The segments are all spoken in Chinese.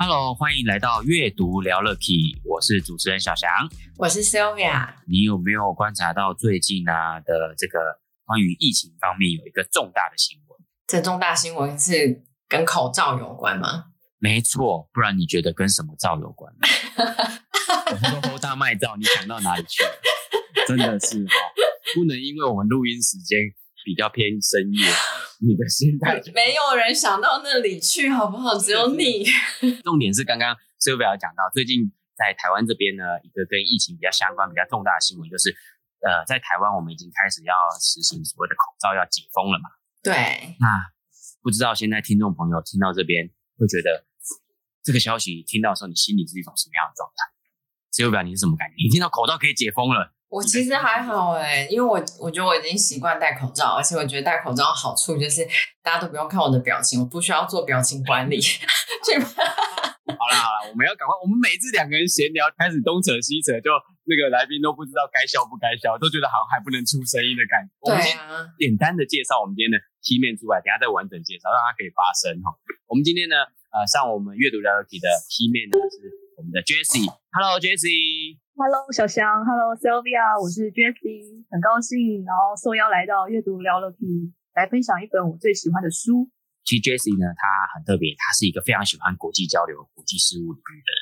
Hello，欢迎来到阅读聊了 Key，我是主持人小翔，我是 Sylvia。你有没有观察到最近啊的这个关于疫情方面有一个重大的新闻？这重大新闻是跟口罩有关吗？没错，不然你觉得跟什么罩有关？我们说大卖罩，你想到哪里去了？真的是哈，不能因为我们录音时间比较偏深夜。你的心态没有人想到那里去，好不好？只有你。重点是刚刚 Sylvia 讲到，最近在台湾这边呢，一个跟疫情比较相关、比较重大的新闻，就是呃，在台湾我们已经开始要实行所谓的口罩要解封了嘛。对。那不知道现在听众朋友听到这边会觉得这个消息听到的时候，你心里是一种什么样的状态？Sylvia，你是什么感觉？你听到口罩可以解封了？我其实还好哎，因为我我觉得我已经习惯戴口罩，而且我觉得戴口罩好处就是大家都不用看我的表情，我不需要做表情管理。好了好了，我们要赶快，我们每次两个人闲聊开始东扯西扯，就那个来宾都不知道该笑不该笑，都觉得好像还不能出声音的感觉。我们先简单的介绍我们今天的 Key Man 出来，等下再完整介绍，让它可以发声哈。我们今天呢，呃，上我们阅读聊了 Key 的 Key Man 呢是我们的 Jessie。Hello Jessie。Hello，小翔，Hello Sylvia，我是 Jessie，很高兴，然后受邀来到阅读聊了 Key，来分享一本我最喜欢的书。其实 Jessie 呢，他很特别，他是一个非常喜欢国际交流、国际事务领域的人。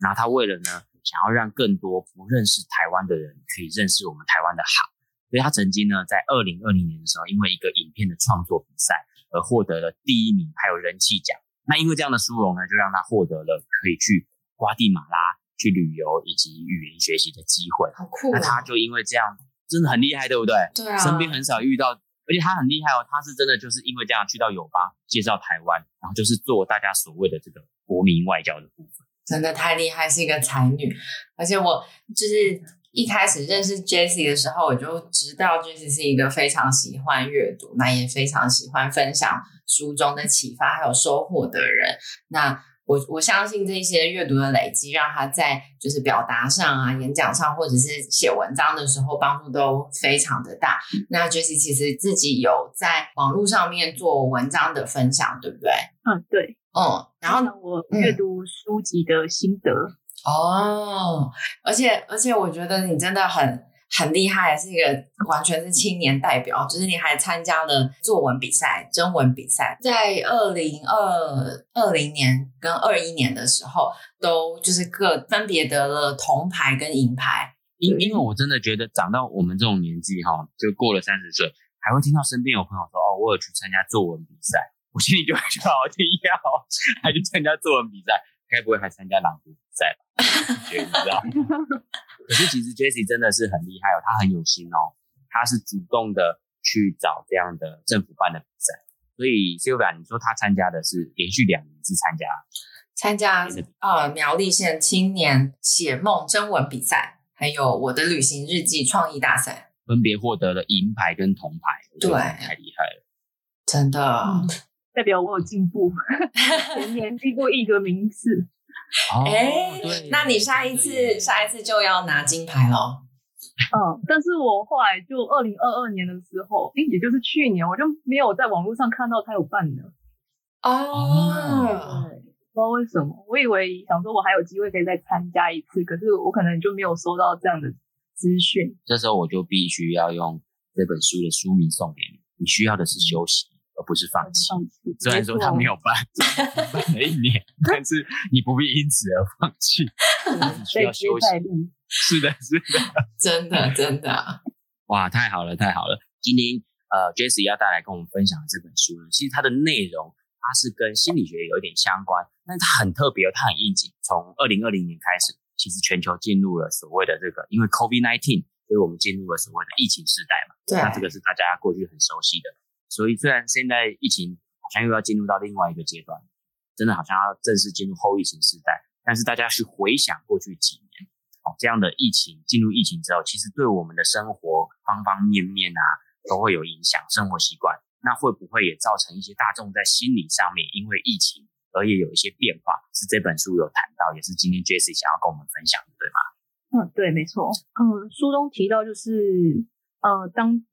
然后他为了呢，想要让更多不认识台湾的人可以认识我们台湾的好，所以他曾经呢，在二零二零年的时候，因为一个影片的创作比赛而获得了第一名，还有人气奖。那因为这样的殊荣呢，就让他获得了可以去瓜地马拉。去旅游以及语言学习的机会，好酷啊！那他就因为这样，真的很厉害，对不对？对啊，身边很少遇到，而且他很厉害哦，他是真的就是因为这样去到友邦介绍台湾，然后就是做大家所谓的这个国民外交的部分，真的太厉害，是一个才女。而且我就是一开始认识 Jessie 的时候，我就知道 Jessie 是一个非常喜欢阅读，那也非常喜欢分享书中的启发还有收获的人。那我我相信这些阅读的累积，让他在就是表达上啊、演讲上，或者是写文章的时候，帮助都非常的大。那 Jessie 其实自己有在网络上面做文章的分享，对不对？嗯，对。嗯，然后我阅读书籍的心得。嗯、哦，而且而且，我觉得你真的很。很厉害，是一个完全是青年代表，就是你还参加了作文比赛、征文比赛，在二零二二零年跟二一年的时候，都就是各分别得了铜牌跟银牌。因因为我真的觉得长到我们这种年纪哈，就过了三十岁，还会听到身边有朋友说哦，我有去参加作文比赛，我心里就会觉得好惊讶，还去参加作文比赛，该不会还参加朗读比赛吧？觉得你知道。可是其实 Jessie 真的是很厉害哦，他很有心哦，他是主动的去找这样的政府办的比赛，所以 Sylvia，你说他参加的是连续两年是参加参加呃苗栗县青年写梦征文比赛，还有我的旅行日记创意大赛，分别获得了银牌跟铜牌，对，太厉害了，真的，嗯，代表我有进步，前年经过一个名次。哎、哦，那你下一次下一次就要拿金牌了。嗯，但是我后来就二零二二年的时候，哎，也就是去年，我就没有在网络上看到他有办的。哦，对，不知道为什么，我以为想说我还有机会可以再参加一次，可是我可能就没有收到这样的资讯。这时候我就必须要用这本书的书名送给你，你需要的是休息。而不是放弃。虽然说他没有办，办了一年，但是你不必因此而放弃，你需要休息。是的，是的，真的，真的。哇，太好了，太好了！今天呃，Jessie 要带来跟我们分享的这本书呢，其实它的内容它是跟心理学有一点相关，但是它很特别，它很应景。从二零二零年开始，其实全球进入了所谓的这个，因为 COVID-19，所以我们进入了所谓的疫情时代嘛。对，那这个是大家过去很熟悉的。所以，虽然现在疫情好像又要进入到另外一个阶段，真的好像要正式进入后疫情时代，但是大家去回想过去几年，哦，这样的疫情进入疫情之后，其实对我们的生活方方面面啊都会有影响，生活习惯，那会不会也造成一些大众在心理上面因为疫情而也有一些变化？是这本书有谈到，也是今天 Jesse 想要跟我们分享的，对吗？嗯，对，没错。嗯，书中提到就是，呃，当。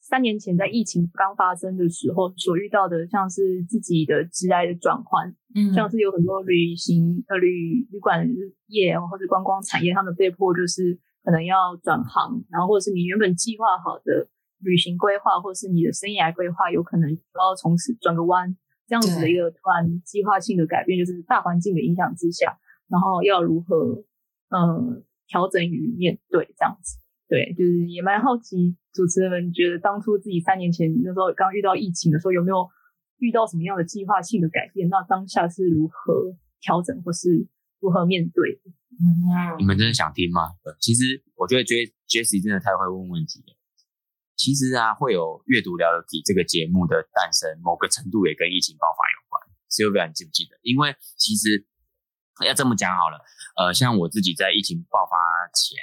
三年前在疫情刚发生的时候，所遇到的像是自己的职业的转换，嗯，像是有很多旅行呃旅旅馆业或者观光产业，他们被迫就是可能要转行，然后或者是你原本计划好的旅行规划，或者是你的生涯规划，有可能要从此转个弯，这样子的一个突然计划性的改变，就是大环境的影响之下，然后要如何嗯调整与面对这样子。对，就是也蛮好奇，主持人们觉得当初自己三年前那时候刚遇到疫情的时候，有没有遇到什么样的计划性的改变？那当下是如何调整，或是如何面对？嗯，你们真的想听吗？其实我觉得 Jessie 真的太会问问题了。其实啊，会有阅读聊了 Key 这个节目的诞生，某个程度也跟疫情爆发有关。Sylvia，你记不记得？因为其实要这么讲好了，呃，像我自己在疫情爆发前。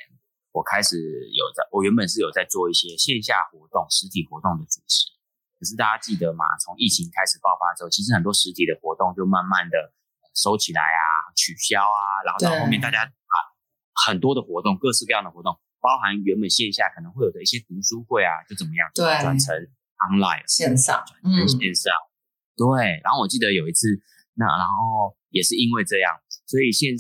我开始有在，我原本是有在做一些线下活动、实体活动的主持。可是大家记得吗？从疫情开始爆发之后，其实很多实体的活动就慢慢的收起来啊、取消啊，然后到后面大家啊很多的活动、各式各样的活动，包含原本线下可能会有的一些读书会啊，就怎么样，对，转成 online 线上，转成线上。嗯、对，然后我记得有一次，那然后也是因为这样，所以线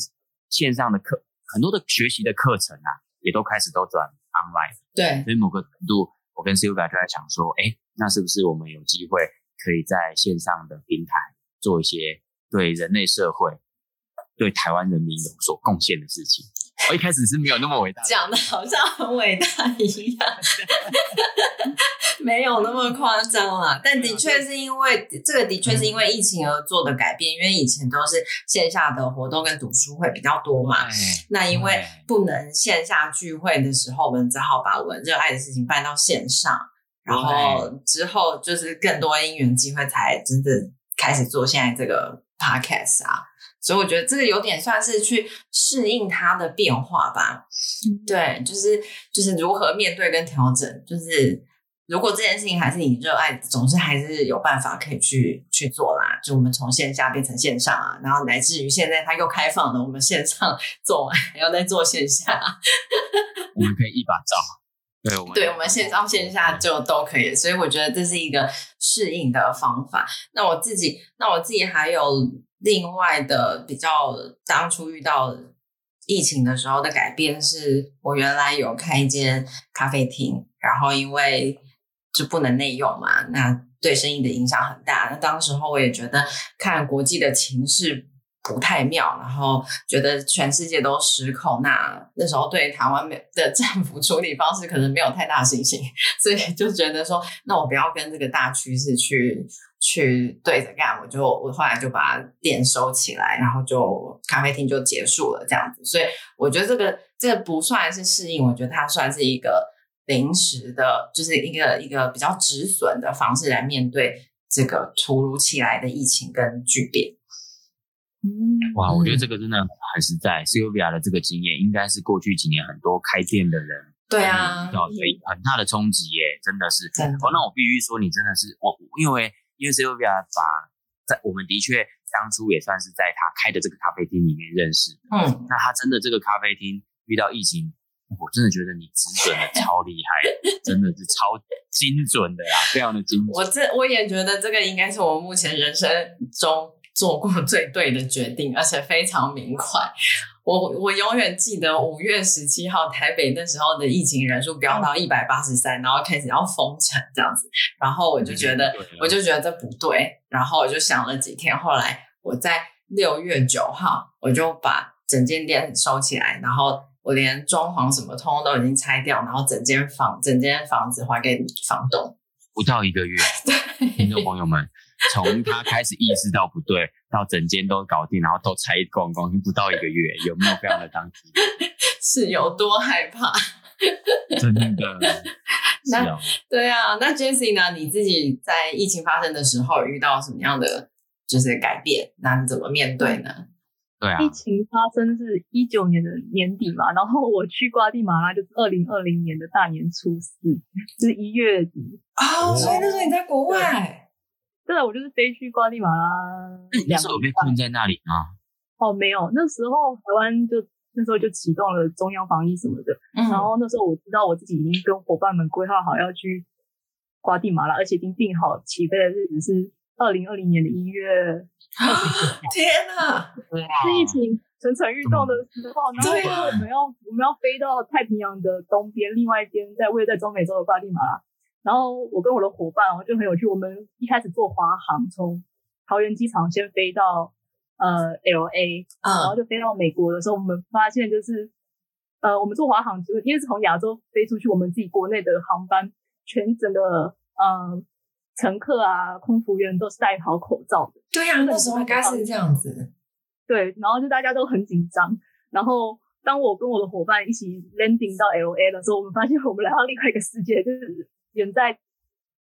线上的课很多的学习的课程啊。也都开始都转 online，对，所以某个程度，我跟 Sylvia 就在想说，哎，那是不是我们有机会可以在线上的平台做一些对人类社会、对台湾人民有所贡献的事情？我一开始是没有那么伟大，讲的好像很伟大一样。没有那么夸张啦，但的确是因为这个的确是因为疫情而做的改变，因为以前都是线下的活动跟读书会比较多嘛。那因为不能线下聚会的时候，我们只好把我们热爱的事情办到线上，然后之后就是更多因缘机会才真正开始做现在这个 podcast 啊。所以我觉得这个有点算是去适应它的变化吧。对，就是就是如何面对跟调整，就是。如果这件事情还是你热爱，总是还是有办法可以去去做啦。就我们从线下变成线上啊，然后乃至于现在它又开放了，我们线上做完还要再做线下，我们可以一把照。对，我们对，我们线上线下就都可以。所以我觉得这是一个适应的方法。那我自己，那我自己还有另外的比较，当初遇到疫情的时候的改变，是我原来有开一间咖啡厅，然后因为就不能内用嘛，那对生意的影响很大。那当时候我也觉得看国际的情势不太妙，然后觉得全世界都失控。那那时候对台湾的政府处理方式可能没有太大信心，所以就觉得说，那我不要跟这个大趋势去去对着干。我就我后来就把店收起来，然后就咖啡厅就结束了这样子。所以我觉得这个这个不算是适应，我觉得它算是一个。临时的，就是一个一个比较止损的方式来面对这个突如其来的疫情跟巨变。嗯，哇，我觉得这个真的很实在。Sylvia 的这个经验，应该是过去几年很多开店的人对啊，有很大的冲击耶，真的是。真的。哦，那我必须说，你真的是我，因为因为 Sylvia 把在我们的确当初也算是在他开的这个咖啡厅里面认识。嗯，那他真的这个咖啡厅遇到疫情。我真的觉得你止损的超厉害，真的是超精准的呀，非常的精准。我这我也觉得这个应该是我目前人生中做过最对的决定，而且非常明快。我我永远记得五月十七号台北那时候的疫情人数飙到一百八十三，然后开始要封城这样子，然后我就觉得我就觉得这不对，然后我就想了几天，后来我在六月九号我就把整间店收起来，然后。我连装潢什么通通都已经拆掉，然后整间房整间房子还给房东，不到一个月。对，听众朋友们，从他开始意识到不对，到整间都搞定，然后都拆光光，不到一个月，有没有非常的当机？是有多害怕？真的。那、哦、对啊，那 Jessie 呢？你自己在疫情发生的时候遇到什么样的就是改变？那你怎么面对呢？对啊，疫情发生是一九年的年底嘛，然后我去瓜地马拉就是二零二零年的大年初四，就是一月底。哦，所以那时候你在国外？对啊，我就是飞去瓜地马拉。那你那时候有被困在那里吗？哦，没有，那时候台湾就那时候就启动了中央防疫什么的，嗯，然后那时候我知道我自己已经跟伙伴们规划好要去瓜地马拉，而且已经定好起飞的日子是二零二零年的一月。天哪！是疫情蠢蠢欲动的时候，然后我们要我们要飞到太平洋的东边，另外一边在位在中美洲的瓜地马拉。然后我跟我的伙伴，我就很有趣。我们一开始坐华航，从桃园机场先飞到呃 LA，然后就飞到美国的时候，我们发现就是呃我们坐华航，就是因为是从亚洲飞出去，我们自己国内的航班，全整个呃。乘客啊，空服员都是戴好口罩的。对呀、啊，那时候应该是这样子。对，然后就大家都很紧张。然后当我跟我的伙伴一起 landing 到 LA 的时候，我们发现我们来到另外一个世界，就是远在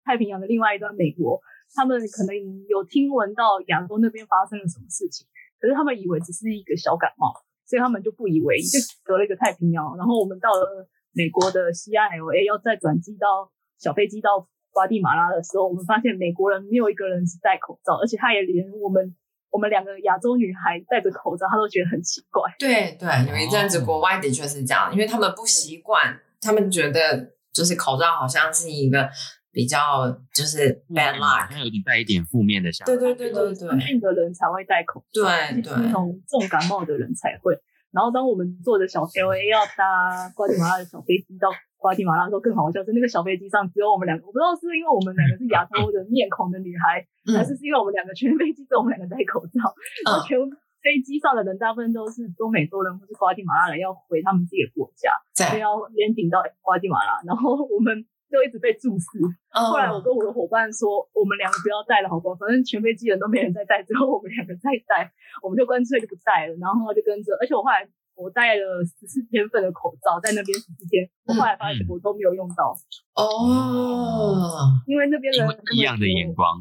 太平洋的另外一端美国。他们可能有听闻到亚洲那边发生了什么事情，可是他们以为只是一个小感冒，所以他们就不以为意，就隔了一个太平洋。然后我们到了美国的西岸 LA，要再转机到小飞机到。瓜地马拉的时候，我们发现美国人没有一个人是戴口罩，而且他也连我们我们两个亚洲女孩戴着口罩，他都觉得很奇怪。对对，有一阵子国外的确是这样，因为他们不习惯，他们觉得就是口罩好像是一个比较就是 bad luck，好像有点带一点负面的想法。对对对对对，生病的人才会戴口罩，对对，那种重感冒的人才会。然后当我们坐着小 LA 要搭瓜地马拉的小飞机到。瓜地马拉的时候更好笑，是那个小飞机上只有我们两个，我不知道是因为我们两个是亚洲的面孔的女孩，嗯、还是是因为我们两个全飞机只有我们两个戴口罩，嗯、然后全飞机上的人大部分都是中美洲人或是瓜地马拉人，要回他们自己的国家，所以要 landing 到瓜地马拉，然后我们就一直被注视。嗯、后来我跟我的伙伴说，我们两个不要带了，好不好？反正全飞机人都没人在带，只有我们两个在带，我们就干脆就不带了，然后就跟着，而且我后来。我戴了十四天份的口罩，在那边十四天，我后来发现我都没有用到。哦，因为那边人一样的眼光，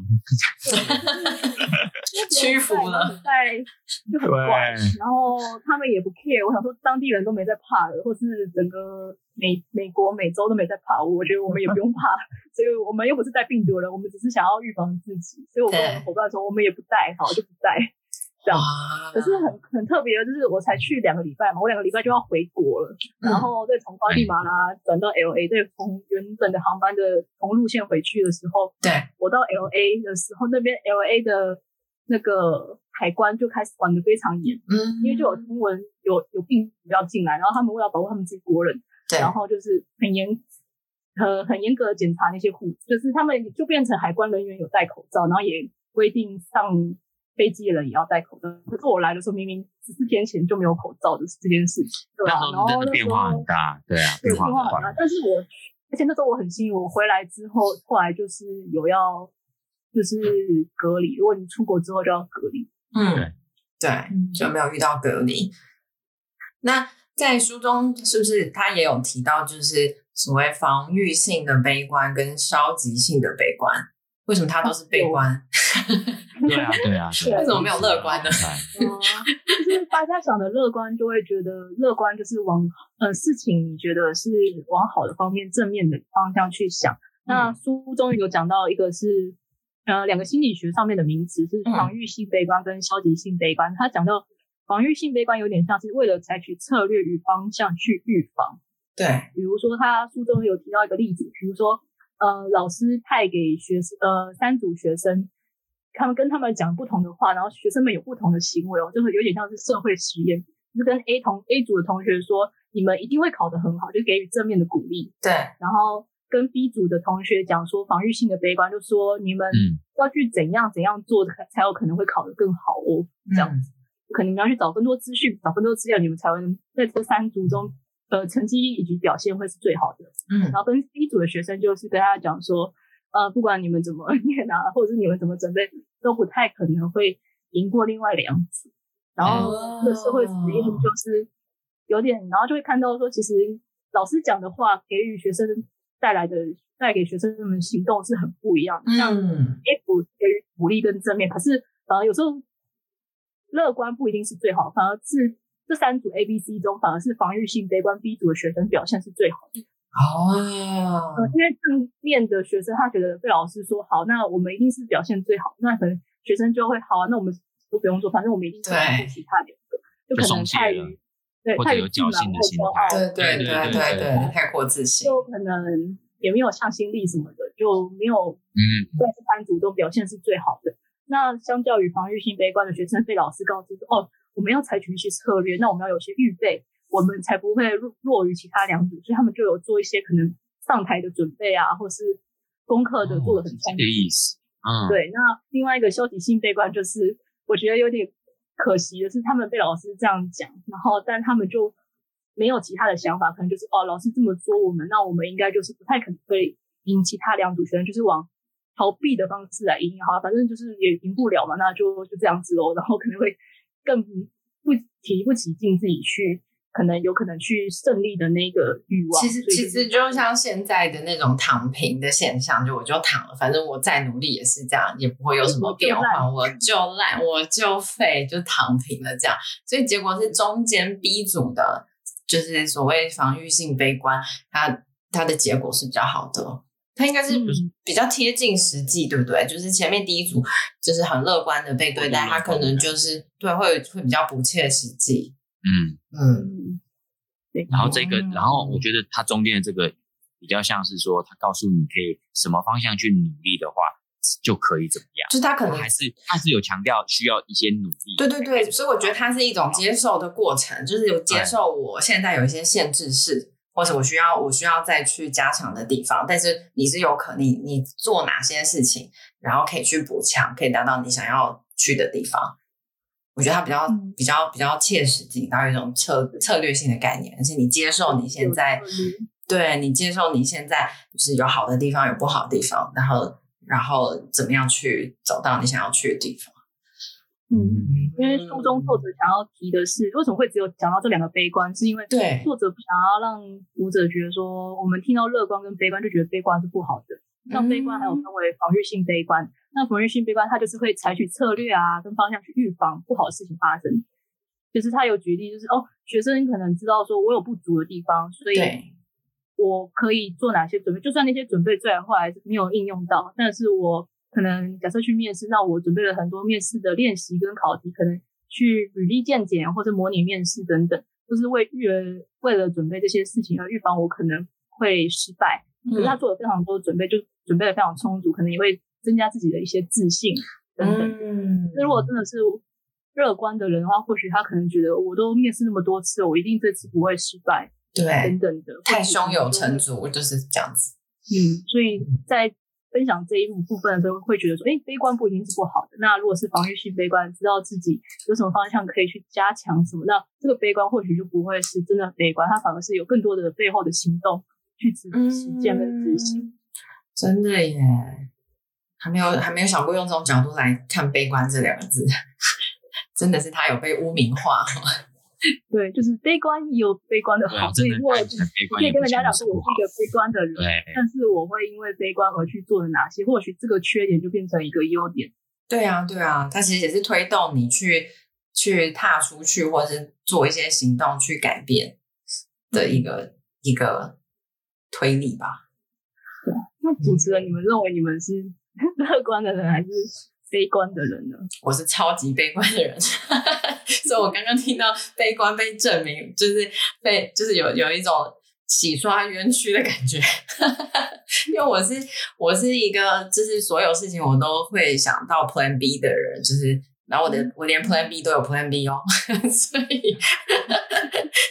屈服了，在就很怪。然后他们也不 care，我想说当地人都没在怕的，或是整个美美国、美洲都没在怕，我觉得我们也不用怕。所以我们又不是带病毒的，我们只是想要预防自己。所以我跟我的伙伴说，我们也不戴，好，就不戴。这样，可是很很特别的，就是我才去两个礼拜嘛，我两个礼拜就要回国了，嗯、然后再从瓜地马拉转到 L A，再从原本的航班的同路线回去的时候，对，我到 L A 的时候，那边 L A 的那个海关就开始管得非常严，嗯，因为就有新闻有有病毒要进来，然后他们为了保护他们自己国人，对，然后就是很严，很很严格的检查那些户，就是他们就变成海关人员有戴口罩，然后也规定上。飞机的人也要戴口罩，可是我来的时候明明十四天前就没有口罩的这件事情，对啊？然后变化很大，对啊，变化很大。但是我而且那时候我很幸运，我回来之后后来就是有要就是隔离，如果你出国之后就要隔离，嗯，对，就没有遇到隔离。那在书中是不是他也有提到，就是所谓防御性的悲观跟消极性的悲观？为什么他都是悲观？对啊，对啊，对，为什么没有乐观呢？嗯，就是大家想的乐观，就会觉得乐观就是往呃事情，你觉得是往好的方面、正面的方向去想。那书中有讲到一个是呃两个心理学上面的名词，是防御性悲观跟消极性悲观。他讲到防御性悲观有点像是为了采取策略与方向去预防。对，比如说他书中有提到一个例子，比如说呃老师派给学生呃三组学生。他们跟他们讲不同的话，然后学生们有不同的行为哦，就会有点像是社会实验。就是跟 A 同 A 组的同学说，你们一定会考得很好，就给予正面的鼓励。对。然后跟 B 组的同学讲说，防御性的悲观，就说你们要去怎样怎样做，才有可能会考得更好哦。这样子，可能你要去找更多资讯，找更多资料，你们才会在这三组中，呃，成绩以及表现会是最好的。嗯。然后跟 B 组的学生就是跟他讲说。呃，不管你们怎么 念啊，或者是你们怎么准备，都不太可能会赢过另外两组。然后这个社会实验就是有点，然后就会看到说，其实老师讲的话给予学生带来的带给学生们行动是很不一样的。像 F 给予鼓励跟正面，可是呃有时候乐观不一定是最好，反而是这三组 A、B、C 中，反而是防御性悲观 B 组的学生表现是最好的。哦、呃，因为正面的学生他觉得被老师说好，那我们一定是表现最好，那可能学生就会好啊，那我们都不用做，反正我们一定做其他两个，就可能太于对太于自满或骄傲，对对对对对，对，太过自信，就可能也没有向心力什么的，就没有嗯，在这三组都表现是最好的。那相较于防御性悲观的学生，被老师告知说哦，我们要采取一些策略，那我们要有些预备。我们才不会弱弱于其他两组，所以他们就有做一些可能上台的准备啊，或是功课的做的很充足。这个意思，嗯，对。那另外一个消极性悲观，就是我觉得有点可惜的是，他们被老师这样讲，然后但他们就没有其他的想法，可能就是哦，老师这么说我们，那我们应该就是不太可能会赢其他两组学生，就是往逃避的方式来赢。好，反正就是也赢不了嘛，那就就这样子喽。然后可能会更不提不起劲自己去。可能有可能去胜利的那个欲望，其实其实就像现在的那种躺平的现象，就我就躺了，反正我再努力也是这样，也不会有什么变化，我就烂，我就废，就躺平了这样。所以结果是中间 B 组的，就是所谓防御性悲观，它它的结果是比较好的，它应该是比较贴近实际，对不对？就是前面第一组就是很乐观的被对待，他可能就是对会会比较不切实际。嗯嗯，对。然后这个，然后我觉得它中间的这个比较像是说，他告诉你可以什么方向去努力的话，就可以怎么样。就他可能还是他是有强调需要一些努力。对对对，所以我觉得它是一种接受的过程，就是有接受我现在有一些限制是，或者我需要我需要再去加强的地方，但是你是有可能你你做哪些事情，然后可以去补强，可以达到你想要去的地方。我觉得它比较比较比较切实际，然后有一种策策略性的概念，而且你接受你现在，对你接受你现在就是有好的地方，有不好的地方，然后然后怎么样去走到你想要去的地方。嗯，因为书中作者想要提的是，为什么会只有讲到这两个悲观，是因为对作者不想要让读者觉得说，我们听到乐观跟悲观就觉得悲观是不好的。像悲观还有分为防御性悲观。那防御性悲观，它就是会采取策略啊，跟方向去预防不好的事情发生。就是他有举例，就是哦，学生可能知道说我有不足的地方，所以我可以做哪些准备。就算那些准备最后来没有应用到，但是我可能假设去面试，那我准备了很多面试的练习跟考题，可能去履历鉴检或者模拟面试等等，就是为预为了准备这些事情而预防我可能会失败。可是他做了非常多的准备，就准备的非常充足，可能也会。增加自己的一些自信等等。嗯，那如果真的是乐观的人的话，或许他可能觉得我都面试那么多次，我一定这次不会失败。对，等等的，太胸有成竹就是这样子。嗯，所以在分享这一部分的时候，会觉得说，哎，悲观不一定是不好的。那如果是防御性悲观，知道自己有什么方向可以去加强什么，那这个悲观或许就不会是真的悲观，它反而是有更多的背后的行动去实实践跟执行。嗯，真的耶。还没有还没有想过用这种角度来看“悲观”这两个字，真的是它有被污名化。对，就是悲观也有悲观的好，所以我可以跟人家讲说，我是一个悲观的人，但是我会因为悲观而去做了哪些，或许这个缺点就变成一个优点。对啊，对啊，它其实也是推动你去去踏出去，或者是做一些行动去改变的一个、嗯、一个推理吧。对，那主持人，你们认为你们是？乐观的人还是悲观的人呢？我是超级悲观的人，所以我刚刚听到悲观被证明，就是被就是有有一种洗刷冤屈的感觉。因为我是我是一个就是所有事情我都会想到 Plan B 的人，就是然后我的我连 Plan B 都有 Plan B 哦，所以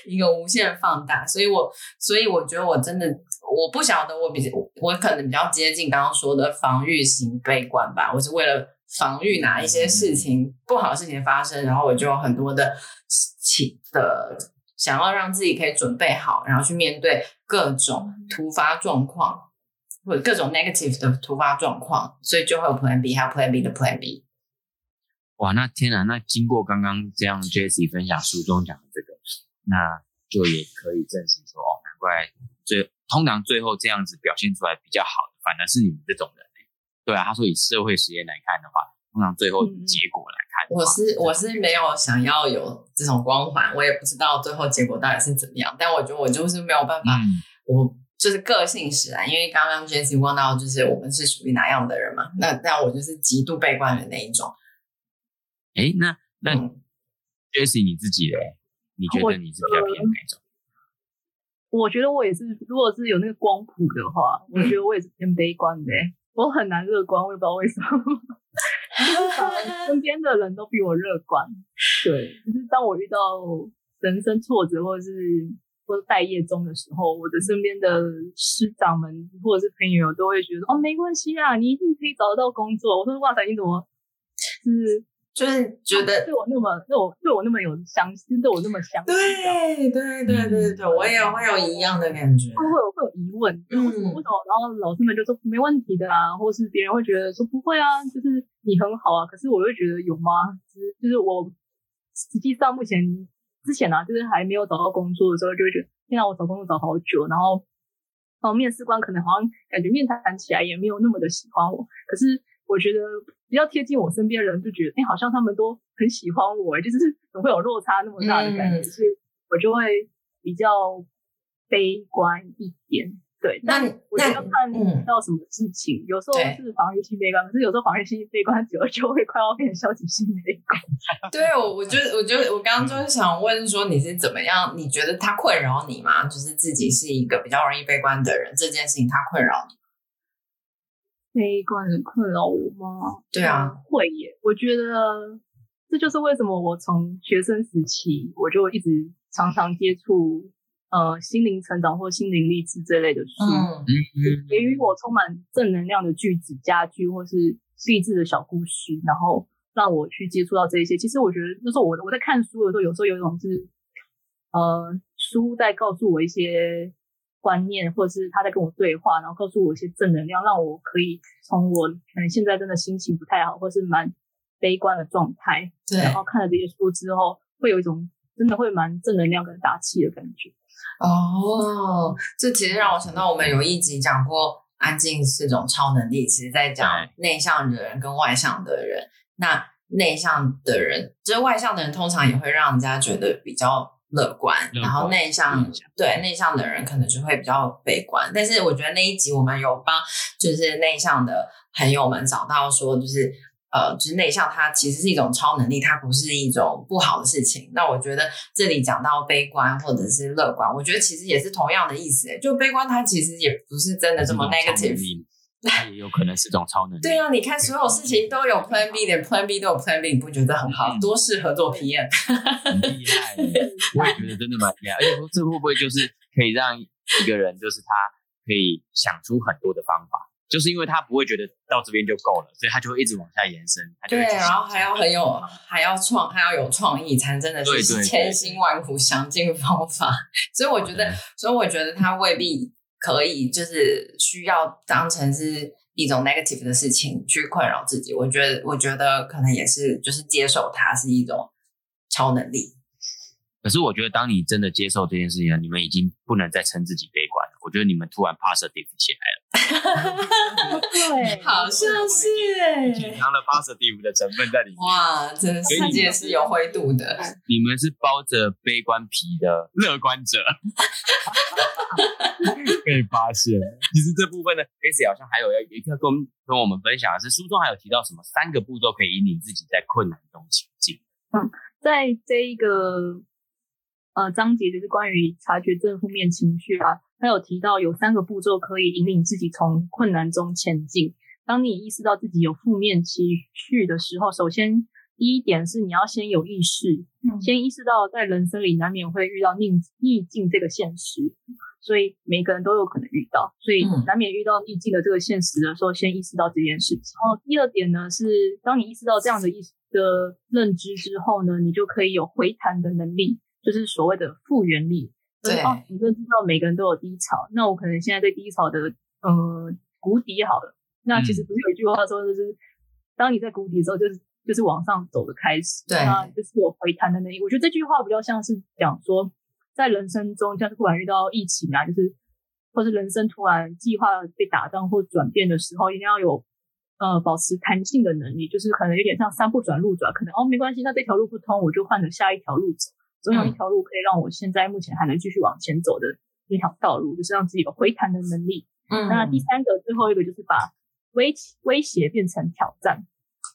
一个无限放大。所以我所以我觉得我真的。我不晓得，我比较我可能比较接近刚刚说的防御型悲观吧。我是为了防御哪一些事情不好的事情发生，然后我就有很多的起的想要让自己可以准备好，然后去面对各种突发状况或者各种 negative 的突发状况，所以就会有 Plan B，还有 Plan B 的 Plan B。哇，那天啊，那经过刚刚这样 Jessie 分享书中讲的这个，那就也可以证实说，哦，难怪最。通常最后这样子表现出来比较好的，反而是你们这种人。对啊，他说以社会实验来看的话，通常最后结果来看，嗯、我是我是没有想要有这种光环，我也不知道最后结果到底是怎么样。但我觉得我就是没有办法，嗯、我就是个性使然。因为刚刚 Jessie 问到，就是我们是属于哪样的人嘛？那那我就是极度悲观的那一种。哎，那那 Jessie 你自己嘞？你觉得你是比较偏哪种？我觉得我也是，如果是有那个光谱的话，我觉得我也是偏悲观的。我很难乐观，我也不知道为什么。身边的人都比我乐观。对，就是当我遇到人生挫折或者是或者待业中的时候，我的身边的师长们或者是朋友都会觉得哦，没关系啊，你一定可以找得到工作。我说哇塞，你怎么是？就是觉得对我那么对我对我那么有相信，对我那么相信。对对对对对，我也会有一样的感觉，会会有会有疑问，嗯，为什么？然后老师们就说没问题的啊，或是别人会觉得说不会啊，就是你很好啊。可是我会觉得有吗？就是就是我实际上目前之前啊，就是还没有找到工作的时候，就会觉得现在我找工作找好久，然后然后面试官可能好像感觉面谈起来也没有那么的喜欢我，可是我觉得。比较贴近我身边的人，就觉得哎、欸，好像他们都很喜欢我，哎，就是 总会有落差那么大的感觉，所以、嗯、我就会比较悲观一点。对，那我觉得要看到什么事情，嗯、有时候是防御性悲观，可是有时候防御性悲观久了就会快要变成消极性悲观。对，我我就我就我刚刚就是想问说你是怎么样？你觉得他困扰你吗？就是自己是一个比较容易悲观的人，这件事情他困扰你？悲观的困扰我吗？对啊，会耶。我觉得这就是为什么我从学生时期我就一直常常接触呃心灵成长或心灵励志这类的书，嗯嗯，给予我充满正能量的句子、佳句或是励志的小故事，然后让我去接触到这一些。其实我觉得那时候我我在看书的时候，有时候有一种是呃书在告诉我一些。观念，或者是他在跟我对话，然后告诉我一些正能量，让我可以从我可能现在真的心情不太好，或是蛮悲观的状态，对，然后看了这些书之后，会有一种真的会蛮正能量跟打气的感觉。哦，这其实让我想到，我们有一集讲过安静是种超能力，其实在讲内向的人跟外向的人。那内向的人，就是外向的人，通常也会让人家觉得比较。乐观，然后内向，嗯、对内向的人可能就会比较悲观。但是我觉得那一集我们有帮，就是内向的朋友们找到说，就是呃，就是内向它其实是一种超能力，它不是一种不好的事情。那我觉得这里讲到悲观或者是乐观，我觉得其实也是同样的意思。就悲观它其实也不是真的这么 negative。它也有可能是种超能力。对啊，你看所有事情都有 Plan B 连，Plan B 都有 Plan B，你不觉得很好？多适合做 PM。很厉害，我也觉得真的蛮厉害。而且说这会不会就是可以让一个人，就是他可以想出很多的方法，就是因为他不会觉得到这边就够了，所以他就会一直往下延伸。对，然后还要很有，还要创，还要有创意，才真的是千辛万苦想尽方法。所以我觉得，所以我觉得他未必。可以，就是需要当成是一种 negative 的事情去困扰自己。我觉得，我觉得可能也是，就是接受它是一种超能力。可是，我觉得当你真的接受这件事情了，你们已经不能再称自己悲观了。我觉得你们突然 positive 起来了。对，好像是哎，隐藏了 positive 的成分在里面。哇，真的世界是。有灰度的。你们是。包着悲观皮的乐观者。被发现。其实这部分呢 c a s e y 好像还有要一个跟跟我们分享的是，书中还有提到什么三个步骤可以引领自己在困难中前进。嗯，在这一个。呃，章节就是关于察觉正负面情绪啊，他有提到有三个步骤可以引领自己从困难中前进。当你意识到自己有负面情绪的时候，首先第一点是你要先有意识，嗯、先意识到在人生里难免会遇到逆逆境这个现实，所以每个人都有可能遇到，所以难免遇到逆境的这个现实的时候，先意识到这件事情。然后第二点呢是，当你意识到这样的意识的认知之后呢，你就可以有回弹的能力。就是所谓的复原力，对，哦，你就知道每个人都有低潮，那我可能现在在低潮的，呃，谷底好了。那其实不是有一句话说，就是、嗯、当你在谷底的时候，就是就是往上走的开始，对，那就是有回弹的能力。我觉得这句话比较像是讲说，在人生中，像是突然遇到疫情啊，就是或是人生突然计划被打断或转变的时候，一定要有呃保持弹性的能力，就是可能有点像三不转路转，可能哦没关系，那这条路不通，我就换了下一条路走，总有一条路可以让我现在目前还能继续往前走的一条道路，就是让自己有回弹的能力。嗯，那第三个最后一个就是把威威胁变成挑战，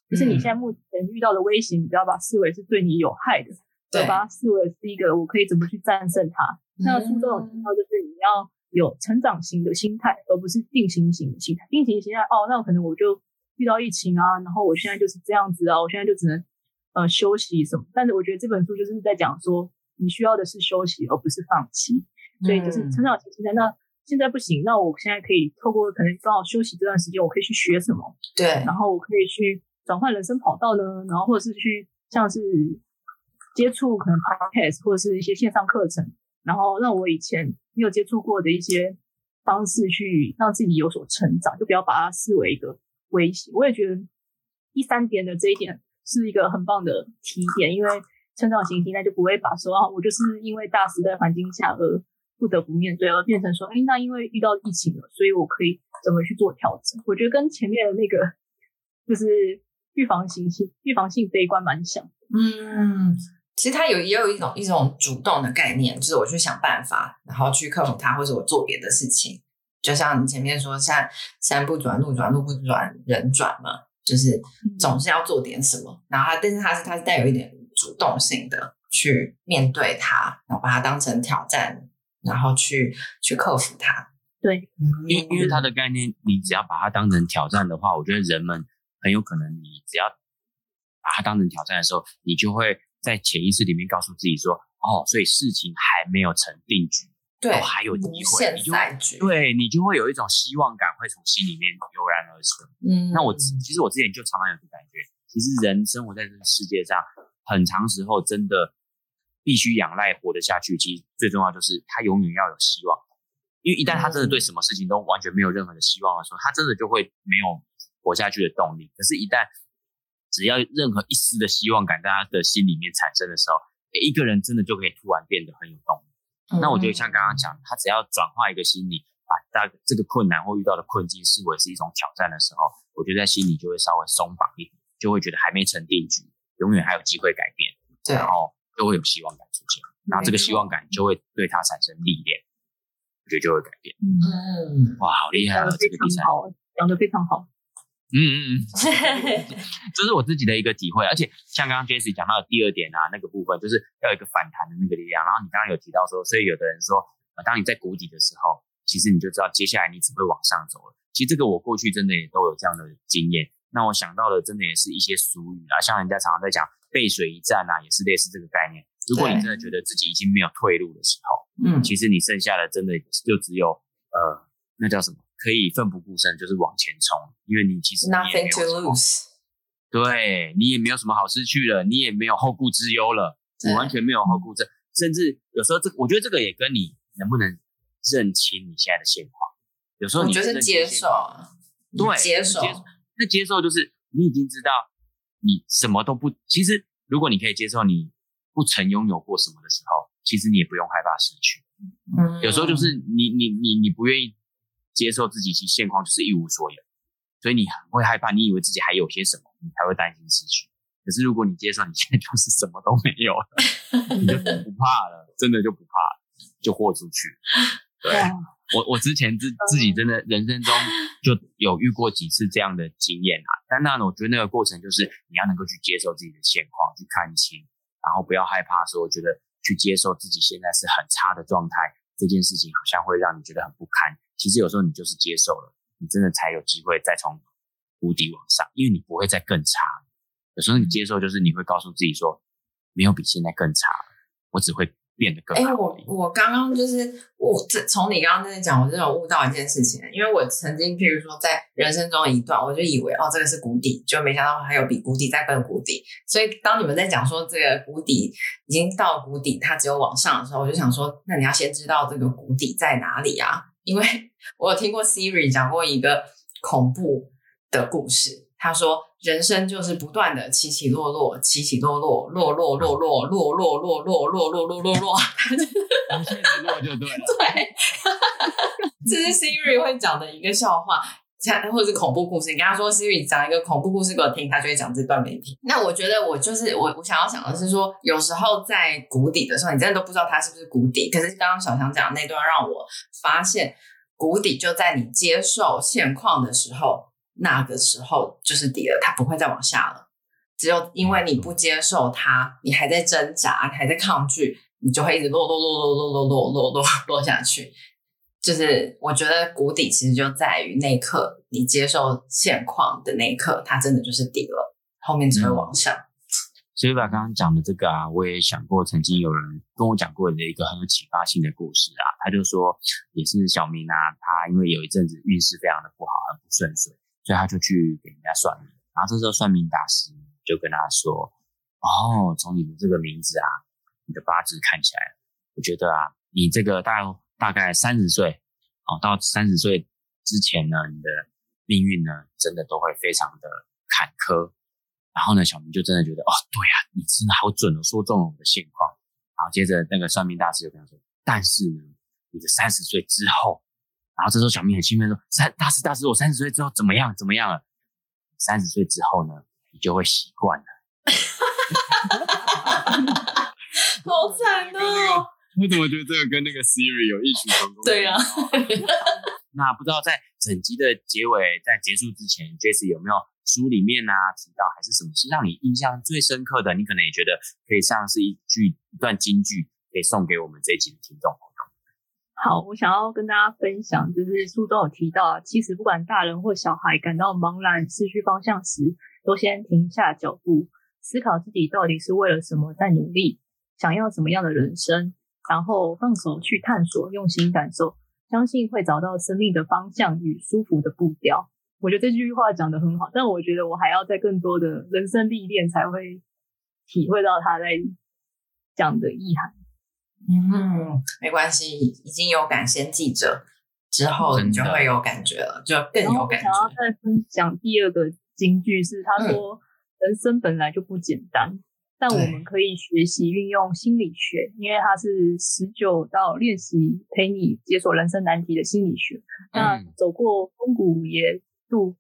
就是你现在目前遇到的威胁，你不要把它视为是对你有害的，对，把它视为是一个我可以怎么去战胜它。那书中有提到，就是你要有成长型的心态，而不是定型型的心态。定型型态，哦，那我可能我就遇到疫情啊，然后我现在就是这样子啊，我现在就只能呃休息什么。但是我觉得这本书就是在讲说，你需要的是休息，而不是放弃。所以就是成长型心态。那现在不行，那我现在可以透过可能刚好休息这段时间，我可以去学什么？对，然后我可以去转换人生跑道呢，然后或者是去像是接触可能 podcast 或者是一些线上课程。然后让我以前没有接触过的一些方式去让自己有所成长，就不要把它视为一个威胁。我也觉得第三点的这一点是一个很棒的提点，因为成长型心态就不会把说啊，我就是因为大时代环境下而不得不面对，而变成说，哎，那因为遇到疫情了，所以我可以怎么去做调整？我觉得跟前面的那个就是预防型性预防性悲观蛮像。嗯。其实它有也有一种一种主动的概念，就是我去想办法，然后去克服它，或者我做别的事情。就像你前面说，像山不转路转，路不转人转嘛，就是总是要做点什么。然后他，但是他是他是带有一点主动性的去面对它，然后把它当成挑战，然后去去克服它。对，因为因为它的概念，你只要把它当成挑战的话，我觉得人们很有可能，你只要把它当成挑战的时候，你就会。在潜意识里面告诉自己说：“哦，所以事情还没有成定局，对，还有机会，你就对你就会有一种希望感会从心里面油然而生。嗯，那我其实我之前就常常有个感觉，其实人生活在这个世界上，很长时候真的必须仰赖活得下去。其实最重要就是他永远要有希望，因为一旦他真的对什么事情都完全没有任何的希望的时候，他真的就会没有活下去的动力。可是，一旦只要任何一丝的希望感在他的心里面产生的时候，一个人真的就可以突然变得很有动力。嗯、那我觉得像刚刚讲，他只要转化一个心理，把大这个困难或遇到的困境视为是一种挑战的时候，我觉得在心里就会稍微松绑一点，就会觉得还没成定局，永远还有机会改变，对，然后就会有希望感出现，然后这个希望感就会对他产生历练，我觉得就会改变。嗯，哇，好厉害啊！这个第三，讲的非常好。嗯嗯嗯，这是我自己的一个体会，而且像刚刚 Jesse 讲到的第二点啊，那个部分就是要有一个反弹的那个力量。然后你刚刚有提到说，所以有的人说，当你在谷底的时候，其实你就知道接下来你只会往上走了。其实这个我过去真的也都有这样的经验。那我想到的真的也是一些俗语啊，像人家常常在讲背水一战啊，也是类似这个概念。如果你真的觉得自己已经没有退路的时候，嗯，其实你剩下的真的就只有呃，那叫什么？可以奋不顾身，就是往前冲，因为你其实 Nothing to lose，对，你也没有什么好失去了，你也没有后顾之忧了，你完全没有后顾之，甚至有时候这，我觉得这个也跟你能不能认清你现在的现况，有时候你就是接受，对，接受，那接受就是你已经知道你什么都不，其实如果你可以接受你不曾拥有过什么的时候，其实你也不用害怕失去，嗯，有时候就是你你你你不愿意。接受自己其实现况就是一无所有，所以你很会害怕，你以为自己还有些什么，你才会担心失去。可是如果你接受你现在就是什么都没有了，你就不怕了，真的就不怕了，就豁出去。对，我，我之前自自己真的人生中就有遇过几次这样的经验啊。但那我觉得那个过程就是你要能够去接受自己的现况，去看清，然后不要害怕说，我觉得去接受自己现在是很差的状态，这件事情好像会让你觉得很不堪。其实有时候你就是接受了，你真的才有机会再从谷底往上，因为你不会再更差。有时候你接受，就是你会告诉自己说，没有比现在更差，我只会变得更好。哎、欸，我我刚刚就是我这从你刚刚在讲，我真的有悟到一件事情，因为我曾经譬如说在人生中一段，我就以为哦这个是谷底，就没想到还有比谷底再更谷底。所以当你们在讲说这个谷底已经到谷底，它只有往上的时候，我就想说，那你要先知道这个谷底在哪里啊？因为我有听过 Siri 讲过一个恐怖的故事，他说人生就是不断的起起落落，起起落落，落落落落，落落落落，落落落落落，无限的落就对了。对，这是 Siri 会讲的一个笑话。像或者是恐怖故事，你跟他说 Siri 讲一个恐怖故事给我听，他就会讲这段给你听。那我觉得我就是我，我想要讲的是说，有时候在谷底的时候，你真的都不知道它是不是谷底。可是刚刚小强讲的那段让我发现，谷底就在你接受现况的时候，那个时候就是底了，它不会再往下了。只有因为你不接受它，你还在挣扎，你还在抗拒，你就会一直落落落落落落落落落落下去。就是我觉得谷底其实就在于那一刻，你接受现况的那一刻，它真的就是底了，后面只会往上。所以把刚刚讲的这个啊，我也想过，曾经有人跟我讲过的一个很有启发性的故事啊，他就说也是小明啊，他因为有一阵子运势非常的不好，很不顺遂，所以他就去给人家算命，然后这时候算命大师就跟他说：“哦，从你的这个名字啊，你的八字看起来，我觉得啊，你这个大。”大概三十岁哦，到三十岁之前呢，你的命运呢，真的都会非常的坎坷。然后呢，小明就真的觉得，哦，对啊，你真的好准哦，说中了我的现况。然后接着那个算命大师就跟他说，但是呢，你的三十岁之后，然后这时候小明很兴奋说，三大师大师，我三十岁之后怎么样怎么样了？三十岁之后呢，你就会习惯了。好惨哦。我怎么觉得这个跟那个 Siri 有异曲同工？对啊。那不知道在整集的结尾，在结束之前，Jessie 有没有书里面啊提到，还是什么是让你印象最深刻的？你可能也觉得可以像是一句一段金句，可以送给我们这一集的听众朋友。好，我想要跟大家分享，就是书中有提到，其实不管大人或小孩感到茫然、失去方向时，都先停下脚步，思考自己到底是为了什么在努力，想要什么样的人生。然后放手去探索，用心感受，相信会找到生命的方向与舒服的步调。我觉得这句话讲得很好，但我觉得我还要在更多的人生历练才会体会到他在讲的意涵。嗯，没关系，已经有感先记着，之后你就会有感觉了，就更有感觉。然后想要再分享第二个金句是，他说：“嗯、人生本来就不简单。”但我们可以学习运用心理学，因为它是十九道练习陪你解锁人生难题的心理学。那走过风谷也度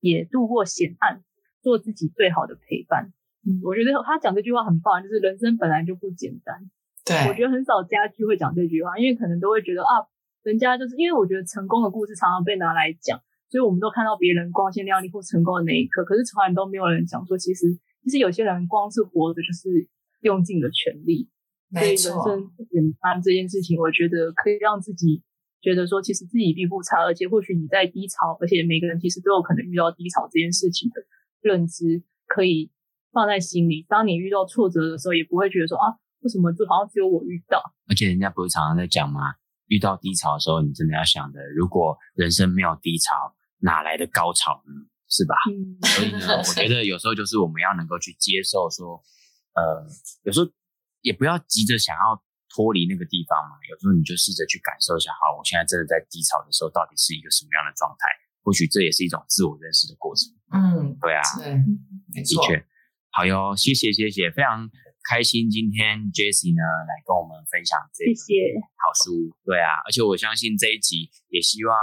也度过险岸，做自己最好的陪伴。嗯，我觉得他讲这句话很棒，就是人生本来就不简单。对，我觉得很少家居会讲这句话，因为可能都会觉得啊，人家就是因为我觉得成功的故事常常被拿来讲，所以我们都看到别人光鲜亮丽或成功的那一刻，可是从来都没有人讲说其实。其实有些人光是活着就是用尽了全力，所以人生不简单这件事情，我觉得可以让自己觉得说，其实自己并不差，而且或许你在低潮，而且每个人其实都有可能遇到低潮这件事情的认知，可以放在心里。当你遇到挫折的时候，也不会觉得说啊，为什么就好像只有我遇到？而且人家不是常常在讲吗？遇到低潮的时候，你真的要想着，如果人生没有低潮，哪来的高潮呢？是吧？嗯、所以呢，我觉得有时候就是我们要能够去接受说，呃，有时候也不要急着想要脱离那个地方嘛。有时候你就试着去感受一下，好，我现在真的在低潮的时候，到底是一个什么样的状态？或许这也是一种自我认识的过程。嗯，对啊，对，没错。的确，好哟，谢谢谢谢，非常开心今天 Jessie 呢来跟我们分享这个好书。谢谢。对啊，而且我相信这一集也希望。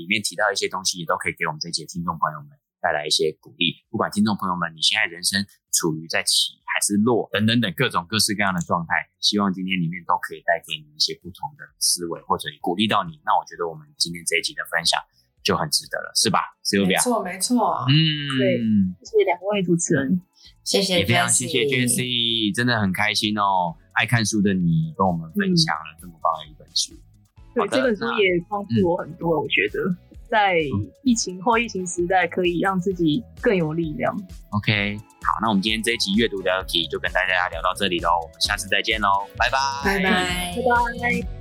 里面提到一些东西，也都可以给我们这些听众朋友们带来一些鼓励。不管听众朋友们你现在人生处于在起还是落等等等各种各式各样的状态，希望今天里面都可以带给你一些不同的思维，或者鼓励到你。那我觉得我们今天这一集的分享就很值得了，是吧？Sylvia？没错，没错。嗯，对，谢谢两位主持人，谢谢，也非常谢谢 Jessie，真的很开心哦。爱看书的你跟我们分享了这么棒的一本书。嗯对，这本书也帮助我很多。嗯、我觉得在疫情后疫情时代，可以让自己更有力量。OK，好，那我们今天这一集阅读聊题就跟大家聊到这里喽，我们下次再见喽，拜拜，拜拜，拜拜。